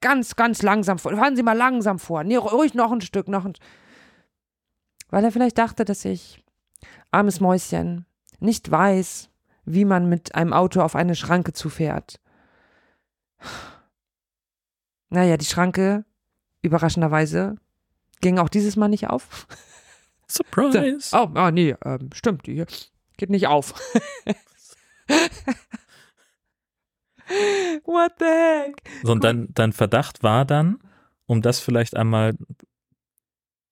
ganz, ganz langsam vor. Fahren Sie mal langsam vor. Nee, ruhig noch ein Stück, noch ein. Weil er vielleicht dachte, dass ich armes Mäuschen, nicht weiß, wie man mit einem Auto auf eine Schranke zufährt. Naja, die Schranke, überraschenderweise, ging auch dieses Mal nicht auf. Surprise! Oh, ah, nee, ähm, stimmt, die geht nicht auf. What the heck? So, und dein, dein Verdacht war dann, um das vielleicht einmal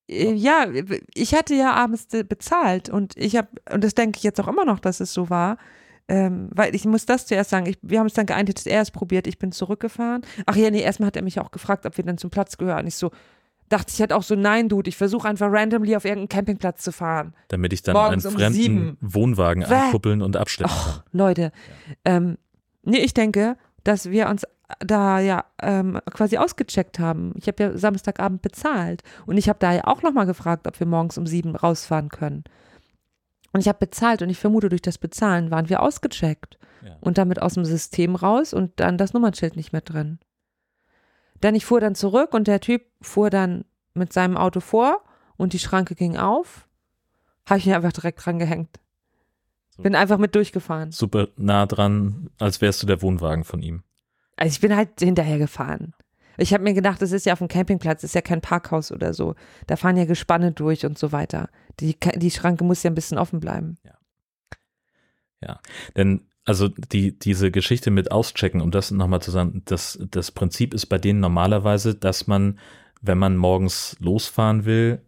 äh, ja, ich hatte ja abends bezahlt und ich habe, und das denke ich jetzt auch immer noch, dass es so war, ähm, weil ich muss das zuerst sagen, ich, wir haben es dann geeinigt, dass er es probiert, ich bin zurückgefahren. Ach ja, nee, erstmal hat er mich auch gefragt, ob wir dann zum Platz gehören. Ich so, dachte ich halt auch so, nein, Dude, ich versuche einfach randomly auf irgendeinen Campingplatz zu fahren. Damit ich dann Morgens einen fremden sieben. Wohnwagen Bäh. ankuppeln und abstellen kann. Leute, ja. ähm, nee, ich denke, dass wir uns da ja ähm, quasi ausgecheckt haben. Ich habe ja Samstagabend bezahlt und ich habe da ja auch nochmal gefragt, ob wir morgens um sieben rausfahren können. Und ich habe bezahlt und ich vermute, durch das Bezahlen waren wir ausgecheckt ja. und damit aus dem System raus und dann das Nummernschild nicht mehr drin. Denn ich fuhr dann zurück und der Typ fuhr dann mit seinem Auto vor und die Schranke ging auf. Habe ich mir einfach direkt dran gehängt. Bin einfach mit durchgefahren. Super nah dran, als wärst du der Wohnwagen von ihm. Also ich bin halt hinterher gefahren. Ich habe mir gedacht, das ist ja auf dem Campingplatz, das ist ja kein Parkhaus oder so. Da fahren ja Gespanne durch und so weiter. Die, die Schranke muss ja ein bisschen offen bleiben. Ja. Ja, denn also die, diese Geschichte mit Auschecken, um das nochmal zu sagen, das, das Prinzip ist bei denen normalerweise, dass man, wenn man morgens losfahren will,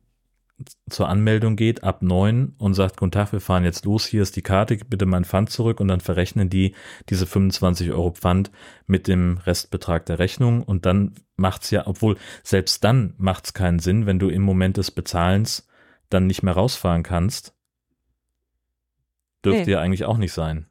zur Anmeldung geht ab neun und sagt, guten Tag, wir fahren jetzt los, hier ist die Karte, bitte mein Pfand zurück und dann verrechnen die diese 25 Euro Pfand mit dem Restbetrag der Rechnung und dann macht's ja, obwohl selbst dann macht's keinen Sinn, wenn du im Moment des Bezahlens dann nicht mehr rausfahren kannst. Dürfte nee. ja eigentlich auch nicht sein.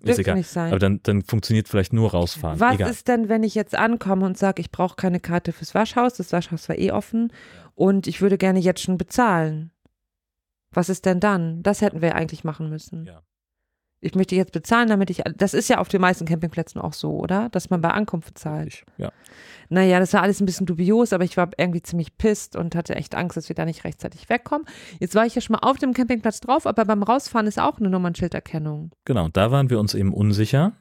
Ist egal. nicht sein. Aber dann, dann funktioniert vielleicht nur rausfahren. Was egal. ist denn, wenn ich jetzt ankomme und sage, ich brauche keine Karte fürs Waschhaus, das Waschhaus war eh offen und ich würde gerne jetzt schon bezahlen? Was ist denn dann? Das hätten wir eigentlich machen müssen. Ja ich möchte jetzt bezahlen, damit ich, das ist ja auf den meisten Campingplätzen auch so, oder? Dass man bei Ankunft zahlt. Ja. Naja, das war alles ein bisschen dubios, aber ich war irgendwie ziemlich pisst und hatte echt Angst, dass wir da nicht rechtzeitig wegkommen. Jetzt war ich ja schon mal auf dem Campingplatz drauf, aber beim Rausfahren ist auch eine Nummernschilderkennung. Genau, da waren wir uns eben unsicher,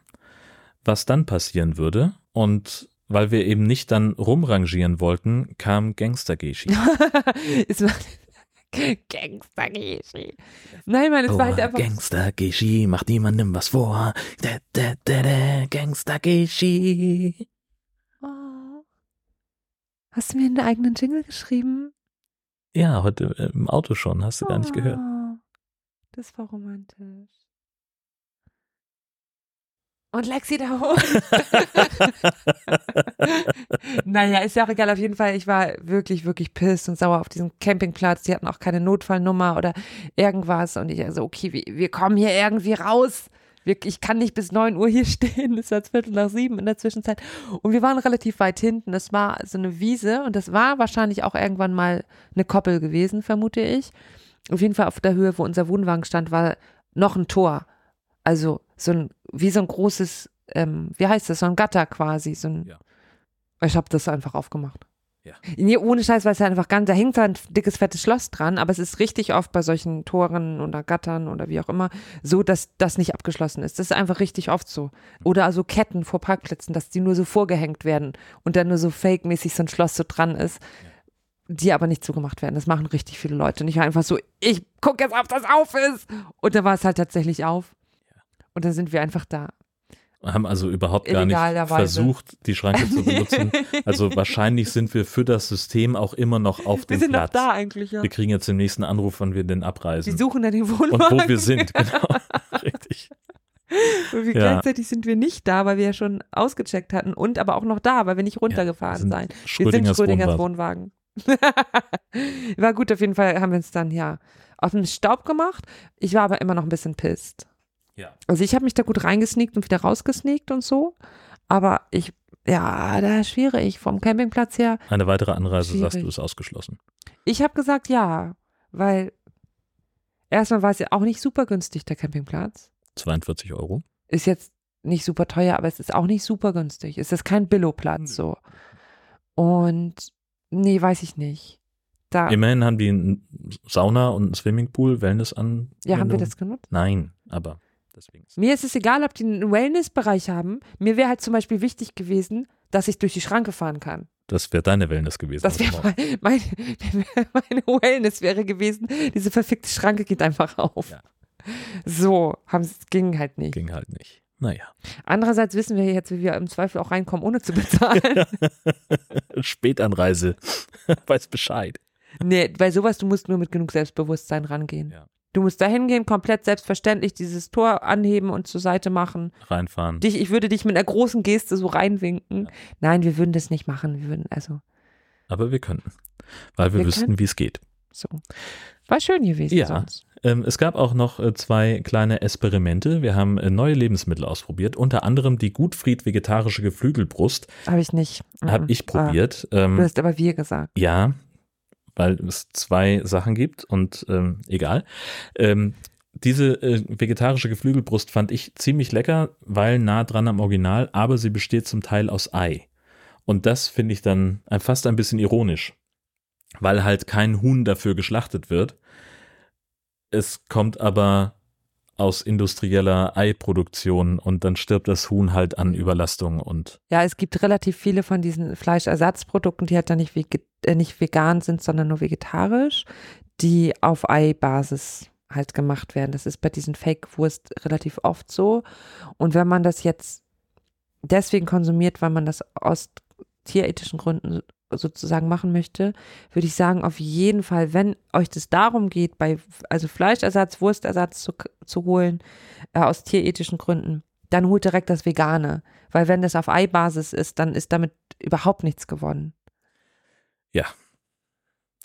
was dann passieren würde. Und weil wir eben nicht dann rumrangieren wollten, kam Gangster-Geschi. Gangster-Geschi. Nein, Mann, es oh, war halt einfach. Gangster-Geschi, macht niemandem was vor. Da, da, da, da, Gangster-Geschi. Oh. Hast du mir einen eigenen Jingle geschrieben? Ja, heute äh, im Auto schon, hast du oh, gar nicht gehört. Oh, das war romantisch. Und Lexi da hoch. naja, ist ja auch egal. Auf jeden Fall, ich war wirklich, wirklich piss und sauer auf diesem Campingplatz. Die hatten auch keine Notfallnummer oder irgendwas. Und ich also, okay, wir, wir kommen hier irgendwie raus. ich kann nicht bis 9 Uhr hier stehen. Es war Viertel nach sieben in der Zwischenzeit. Und wir waren relativ weit hinten. Das war so eine Wiese und das war wahrscheinlich auch irgendwann mal eine Koppel gewesen, vermute ich. Auf jeden Fall auf der Höhe, wo unser Wohnwagen stand, war noch ein Tor. Also so ein, wie so ein großes, ähm, wie heißt das, so ein Gatter quasi. So ein, ja. Ich habe das einfach aufgemacht. Ja. Nee, ohne Scheiß, weil es ja einfach ganz, da hängt so ein dickes, fettes Schloss dran, aber es ist richtig oft bei solchen Toren oder Gattern oder wie auch immer so, dass das nicht abgeschlossen ist. Das ist einfach richtig oft so. Oder also Ketten vor Parkplätzen, dass die nur so vorgehängt werden und dann nur so fake-mäßig so ein Schloss so dran ist. Ja die aber nicht zugemacht werden. Das machen richtig viele Leute. Nicht einfach so, ich gucke jetzt, ob das auf ist. Und da war es halt tatsächlich auf. Und dann sind wir einfach da. Haben also überhaupt gar nicht versucht, die Schranke zu benutzen. Also wahrscheinlich sind wir für das System auch immer noch auf dem Platz. Wir sind Platz. noch da eigentlich, ja. Wir kriegen jetzt den nächsten Anruf, wann wir denn abreisen. Wir suchen dann den Wohnwagen. Und wo wir sind, genau. Richtig. Und wir ja. gleichzeitig sind wir nicht da, weil wir ja schon ausgecheckt hatten und aber auch noch da, weil wir nicht runtergefahren ja, sind. Wir sind Schrödingers Wohnwagen. Wohnwagen. War gut, auf jeden Fall haben wir uns dann ja auf den Staub gemacht. Ich war aber immer noch ein bisschen pisst. Ja. Also ich habe mich da gut reingesneakt und wieder rausgesneakt und so. Aber ich, ja, da ist schwierig. Vom Campingplatz her. Eine weitere Anreise, schwierig. sagst du, ist ausgeschlossen. Ich habe gesagt ja, weil erstmal war es ja auch nicht super günstig, der Campingplatz. 42 Euro. Ist jetzt nicht super teuer, aber es ist auch nicht super günstig. Es ist kein Billo-Platz so. Und nee, weiß ich nicht. Da, Immerhin haben die eine Sauna und einen Swimmingpool, Wellness an. Ja, haben wir das genutzt? Nein, aber Deswegen ist mir ist es egal, ob die einen Wellness-Bereich haben. Mir wäre halt zum Beispiel wichtig gewesen, dass ich durch die Schranke fahren kann. Das wäre deine Wellness gewesen. Das wäre mein, mein, meine Wellness wäre gewesen. Diese verfickte Schranke geht einfach auf. Ja. So, es ging halt nicht. Ging halt nicht. Naja. Andererseits wissen wir jetzt, wie wir im Zweifel auch reinkommen, ohne zu bezahlen. Spätanreise. Weiß Bescheid. Nee, bei sowas, du musst nur mit genug Selbstbewusstsein rangehen. Ja. Du musst da hingehen, komplett selbstverständlich dieses Tor anheben und zur Seite machen. Reinfahren. Dich, ich würde dich mit einer großen Geste so reinwinken. Ja. Nein, wir würden das nicht machen. Wir würden also. Aber wir könnten. Weil wir, wir wüssten, wie es geht. So. War schön gewesen. Ja. Sonst. Ähm, es gab auch noch äh, zwei kleine Experimente. Wir haben äh, neue Lebensmittel ausprobiert, unter anderem die Gutfried vegetarische Geflügelbrust. Habe ich nicht. Habe ich probiert. Ah, du hast aber wir gesagt. Ja, weil es zwei Sachen gibt und ähm, egal. Ähm, diese äh, vegetarische Geflügelbrust fand ich ziemlich lecker, weil nah dran am Original, aber sie besteht zum Teil aus Ei. Und das finde ich dann fast ein bisschen ironisch, weil halt kein Huhn dafür geschlachtet wird. Es kommt aber aus industrieller Eiproduktion und dann stirbt das Huhn halt an Überlastung und. Ja, es gibt relativ viele von diesen Fleischersatzprodukten, die halt dann nicht, äh, nicht vegan sind, sondern nur vegetarisch, die auf Eibasis halt gemacht werden. Das ist bei diesen Fake-Wurst relativ oft so. Und wenn man das jetzt deswegen konsumiert, weil man das aus tierethischen Gründen sozusagen machen möchte, würde ich sagen, auf jeden Fall, wenn euch das darum geht, bei, also Fleischersatz, Wurstersatz zu, zu holen, äh, aus tierethischen Gründen, dann holt direkt das Vegane. Weil wenn das auf Eibasis ist, dann ist damit überhaupt nichts gewonnen. Ja,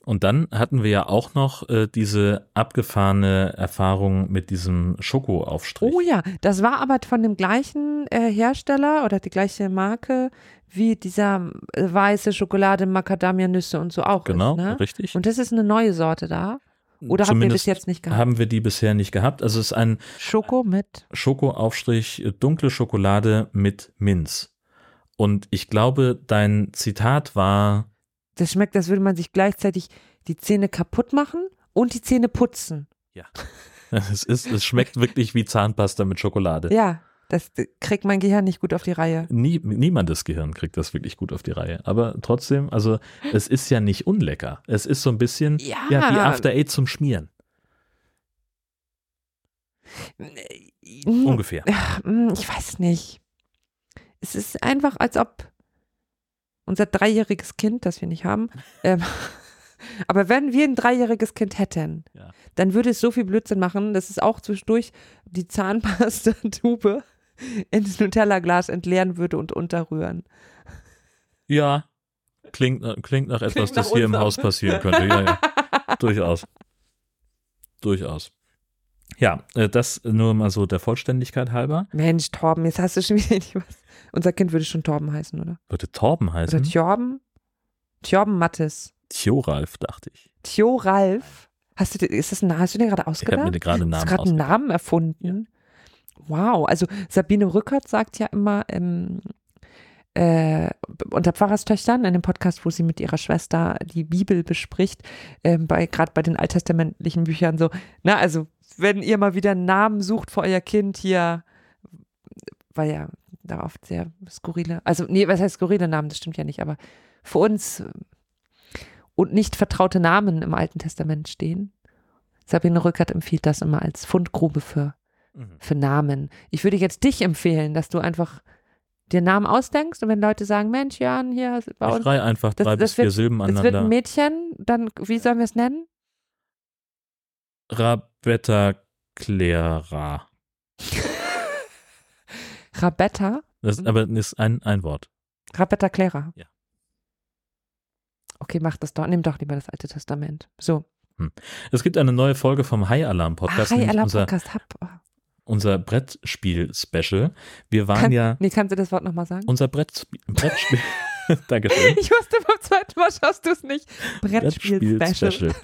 und dann hatten wir ja auch noch äh, diese abgefahrene Erfahrung mit diesem Schokoaufstrich. Oh ja, das war aber von dem gleichen äh, Hersteller oder die gleiche Marke wie dieser äh, weiße Schokolade, Macadamia-Nüsse und so auch. Genau, ist, ne? richtig. Und das ist eine neue Sorte da. Oder haben wir das jetzt nicht gehabt? Haben wir die bisher nicht gehabt. Also es ist ein Schoko mit Schokoaufstrich, äh, dunkle Schokolade mit Minz. Und ich glaube, dein Zitat war das schmeckt, als würde man sich gleichzeitig die Zähne kaputt machen und die Zähne putzen. Ja. Es, ist, es schmeckt wirklich wie Zahnpasta mit Schokolade. Ja, das kriegt mein Gehirn nicht gut auf die Reihe. Nie, niemandes Gehirn kriegt das wirklich gut auf die Reihe. Aber trotzdem, also es ist ja nicht unlecker. Es ist so ein bisschen ja, ja wie After Eight zum Schmieren. Ungefähr. Hm, ich weiß nicht. Es ist einfach, als ob unser dreijähriges Kind, das wir nicht haben. Ähm, aber wenn wir ein dreijähriges Kind hätten, ja. dann würde es so viel Blödsinn machen, dass es auch zwischendurch die Zahnpasta-Tube ins Nutella-Glas entleeren würde und unterrühren. Ja, klingt, klingt nach etwas, klingt das hier unserem. im Haus passieren könnte. Ja, ja. Durchaus. Durchaus. Ja, äh, das nur mal so der Vollständigkeit halber. Mensch, Torben, jetzt hast du schon wieder nicht was. Unser Kind würde schon Torben heißen, oder? Würde Torben heißen? Oder Torben? Torben Mattes. Tjoralf, dachte ich. Tjoralf? Hast du, ist das ein, hast du dir gerade ausgedacht? Ich habe mir gerade einen Namen Hast du einen Namen erfunden? Wow, also Sabine Rückert sagt ja immer ähm, äh, unter Pfarrerstöchtern in dem Podcast, wo sie mit ihrer Schwester die Bibel bespricht, äh, bei gerade bei den alttestamentlichen Büchern so, na also wenn ihr mal wieder einen Namen sucht für euer Kind hier, weil ja da oft sehr skurrile, also nee, was heißt skurrile Namen, das stimmt ja nicht, aber für uns äh, und nicht vertraute Namen im Alten Testament stehen. Sabine Rückert empfiehlt das immer als Fundgrube für, mhm. für Namen. Ich würde jetzt dich empfehlen, dass du einfach dir Namen ausdenkst und wenn Leute sagen, Mensch, Jan, hier bei uns. Ich schrei einfach drei das, bis vier wird, Silben aneinander. Das wird ein Mädchen, dann, wie sollen wir es nennen? Rabetta Clara. Rabetta? Das, aber das ist ein, ein Wort. Rabetta Clara. Ja. Okay, mach das doch. Nimm doch lieber das Alte Testament. So. Hm. Es gibt eine neue Folge vom High Alarm Podcast. High Alarm Podcast. Hab, oh. Unser Brettspiel-Special. Wir waren Kann, ja. Nee, kannst du das Wort nochmal sagen? Unser Brettspiel. Brettspiel Dankeschön. Ich wusste beim zweiten Mal schaust du es nicht. Brettspiel-Special.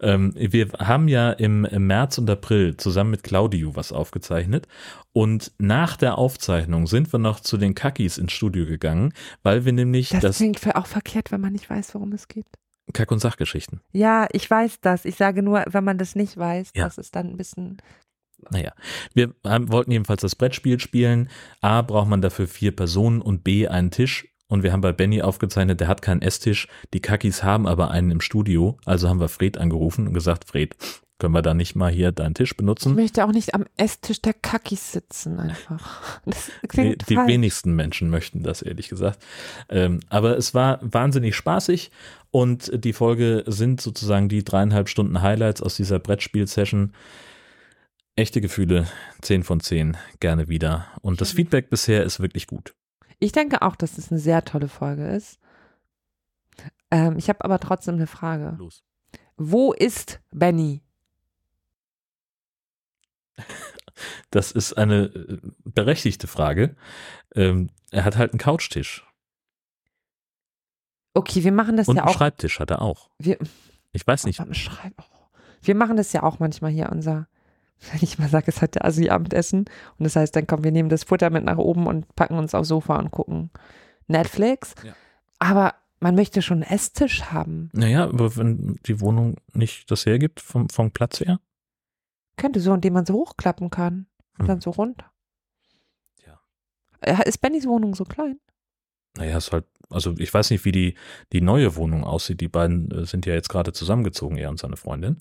ähm, wir haben ja im, im, März und April zusammen mit Claudio was aufgezeichnet. Und nach der Aufzeichnung sind wir noch zu den Kakis ins Studio gegangen, weil wir nämlich das. Das klingt auch verkehrt, wenn man nicht weiß, worum es geht. Kack- und Sachgeschichten. Ja, ich weiß das. Ich sage nur, wenn man das nicht weiß, ja. das ist dann ein bisschen naja, wir haben, wollten jedenfalls das Brettspiel spielen. A, braucht man dafür vier Personen und B, einen Tisch. Und wir haben bei Benny aufgezeichnet, der hat keinen Esstisch. Die Kakis haben aber einen im Studio. Also haben wir Fred angerufen und gesagt, Fred, können wir da nicht mal hier deinen Tisch benutzen? Ich möchte auch nicht am Esstisch der Kakis sitzen einfach. Das klingt nee, die wenigsten Menschen möchten das, ehrlich gesagt. Ähm, aber es war wahnsinnig spaßig und die Folge sind sozusagen die dreieinhalb Stunden Highlights aus dieser Brettspiel-Session. Echte Gefühle, 10 von 10, gerne wieder. Und das Feedback bisher ist wirklich gut. Ich denke auch, dass es eine sehr tolle Folge ist. Ähm, ich habe aber trotzdem eine Frage. Los. Wo ist Benny? Das ist eine äh, berechtigte Frage. Ähm, er hat halt einen Couchtisch. Okay, wir machen das Und ja auch. Und einen Schreibtisch hat er auch. Wir, ich weiß nicht. Wir machen das ja auch manchmal hier, unser wenn ich mal sage, es hat der Asi-Abendessen. Und das heißt, dann kommen wir nehmen das Futter mit nach oben und packen uns aufs Sofa und gucken Netflix. Ja. Aber man möchte schon einen Esstisch haben. Naja, aber wenn die Wohnung nicht das hergibt, vom, vom Platz her? Könnte so, indem man so hochklappen kann. Und hm. dann so runter. Ja. Äh, ist Bennys Wohnung so klein? Naja, ist halt, also ich weiß nicht, wie die, die neue Wohnung aussieht. Die beiden äh, sind ja jetzt gerade zusammengezogen, er und seine Freundin.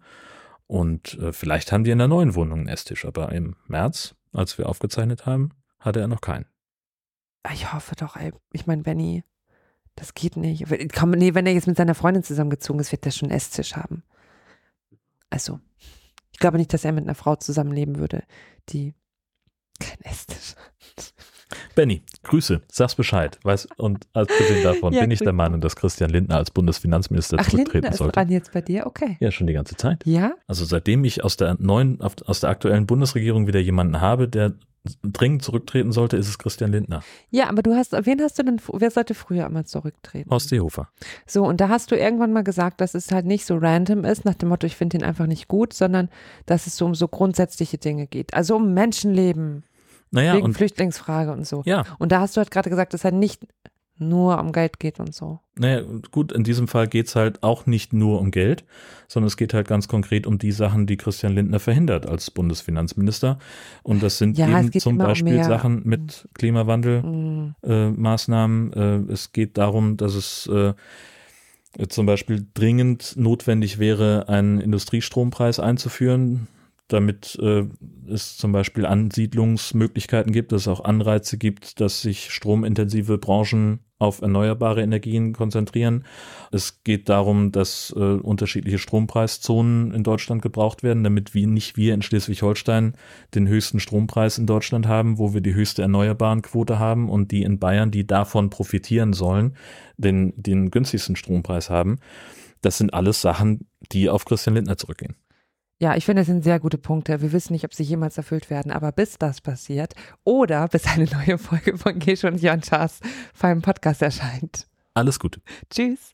Und äh, vielleicht haben die in der neuen Wohnung einen Esstisch, aber im März, als wir aufgezeichnet haben, hatte er noch keinen. Ich hoffe doch, ey. Ich meine, Benny, Das geht nicht. Komm, nee, wenn er jetzt mit seiner Freundin zusammengezogen ist, wird er schon einen Esstisch haben. Also, ich glaube nicht, dass er mit einer Frau zusammenleben würde, die kein Esstisch hat. Benny, Grüße, sag's Bescheid. Weiß, und abgesehen davon ja, bin ich der Meinung, dass Christian Lindner als Bundesfinanzminister Ach, zurücktreten Lindner sollte. Ist dran jetzt bei dir, okay. Ja, schon die ganze Zeit. Ja. Also seitdem ich aus der neuen, aus der aktuellen Bundesregierung wieder jemanden habe, der dringend zurücktreten sollte, ist es Christian Lindner. Ja, aber du hast, wen hast du denn, wer sollte früher einmal zurücktreten? Horst Seehofer. So, und da hast du irgendwann mal gesagt, dass es halt nicht so random ist, nach dem Motto, ich finde ihn einfach nicht gut, sondern dass es so um so grundsätzliche Dinge geht. Also um Menschenleben. Naja, wegen und, Flüchtlingsfrage und so. Ja. Und da hast du halt gerade gesagt, dass er nicht nur um Geld geht und so. Naja, gut, in diesem Fall geht es halt auch nicht nur um Geld, sondern es geht halt ganz konkret um die Sachen, die Christian Lindner verhindert als Bundesfinanzminister. Und das sind ja, eben zum Beispiel um Sachen mit Klimawandel-Maßnahmen. Mhm. Äh, äh, es geht darum, dass es äh, zum Beispiel dringend notwendig wäre, einen Industriestrompreis einzuführen damit äh, es zum Beispiel Ansiedlungsmöglichkeiten gibt, dass es auch Anreize gibt, dass sich stromintensive Branchen auf erneuerbare Energien konzentrieren. Es geht darum, dass äh, unterschiedliche Strompreiszonen in Deutschland gebraucht werden, damit wir nicht wir in Schleswig-Holstein den höchsten Strompreis in Deutschland haben, wo wir die höchste Erneuerbarenquote haben und die in Bayern, die davon profitieren sollen, den, den günstigsten Strompreis haben. Das sind alles Sachen, die auf Christian Lindner zurückgehen. Ja, ich finde, es sind sehr gute Punkte. Wir wissen nicht, ob sie jemals erfüllt werden, aber bis das passiert oder bis eine neue Folge von Gesche und Jan Schaas vor einem Podcast erscheint. Alles Gute. Tschüss.